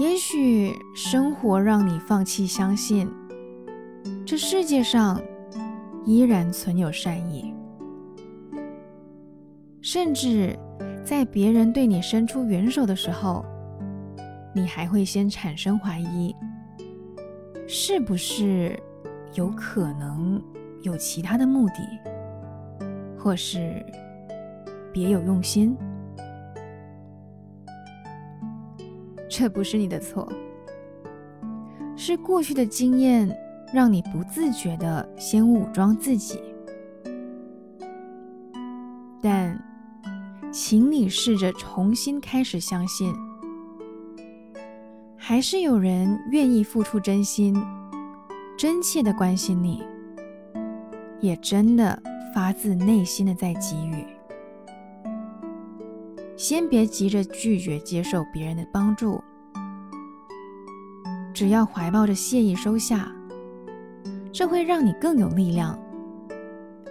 也许生活让你放弃相信，这世界上依然存有善意，甚至在别人对你伸出援手的时候，你还会先产生怀疑，是不是有可能有其他的目的，或是别有用心？这不是你的错。是过去的经验让你不自觉的先武装自己，但请你试着重新开始相信，还是有人愿意付出真心、真切的关心你，也真的发自内心的在给予。先别急着拒绝接受别人的帮助。只要怀抱着谢意收下，这会让你更有力量，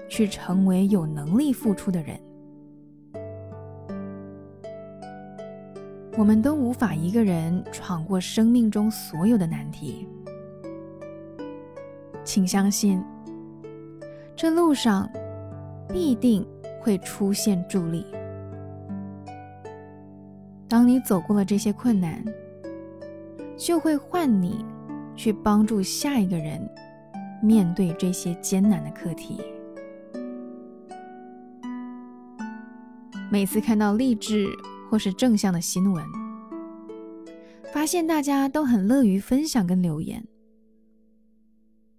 去成为有能力付出的人。我们都无法一个人闯过生命中所有的难题，请相信，这路上必定会出现助力。当你走过了这些困难，就会换你去帮助下一个人面对这些艰难的课题。每次看到励志或是正向的新闻，发现大家都很乐于分享跟留言，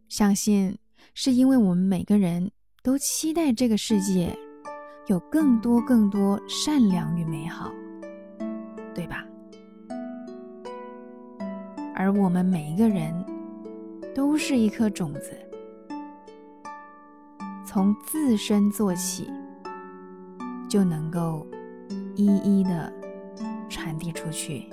相信是因为我们每个人都期待这个世界有更多更多善良与美好，对吧？而我们每一个人都是一颗种子，从自身做起，就能够一一的传递出去。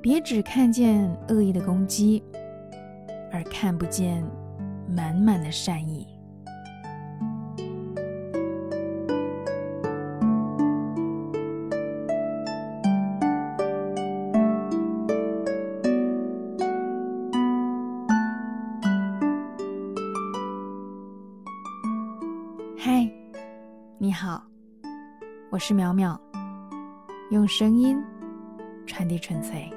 别只看见恶意的攻击。而看不见满满的善意。嗨，你好，我是淼淼，用声音传递纯粹。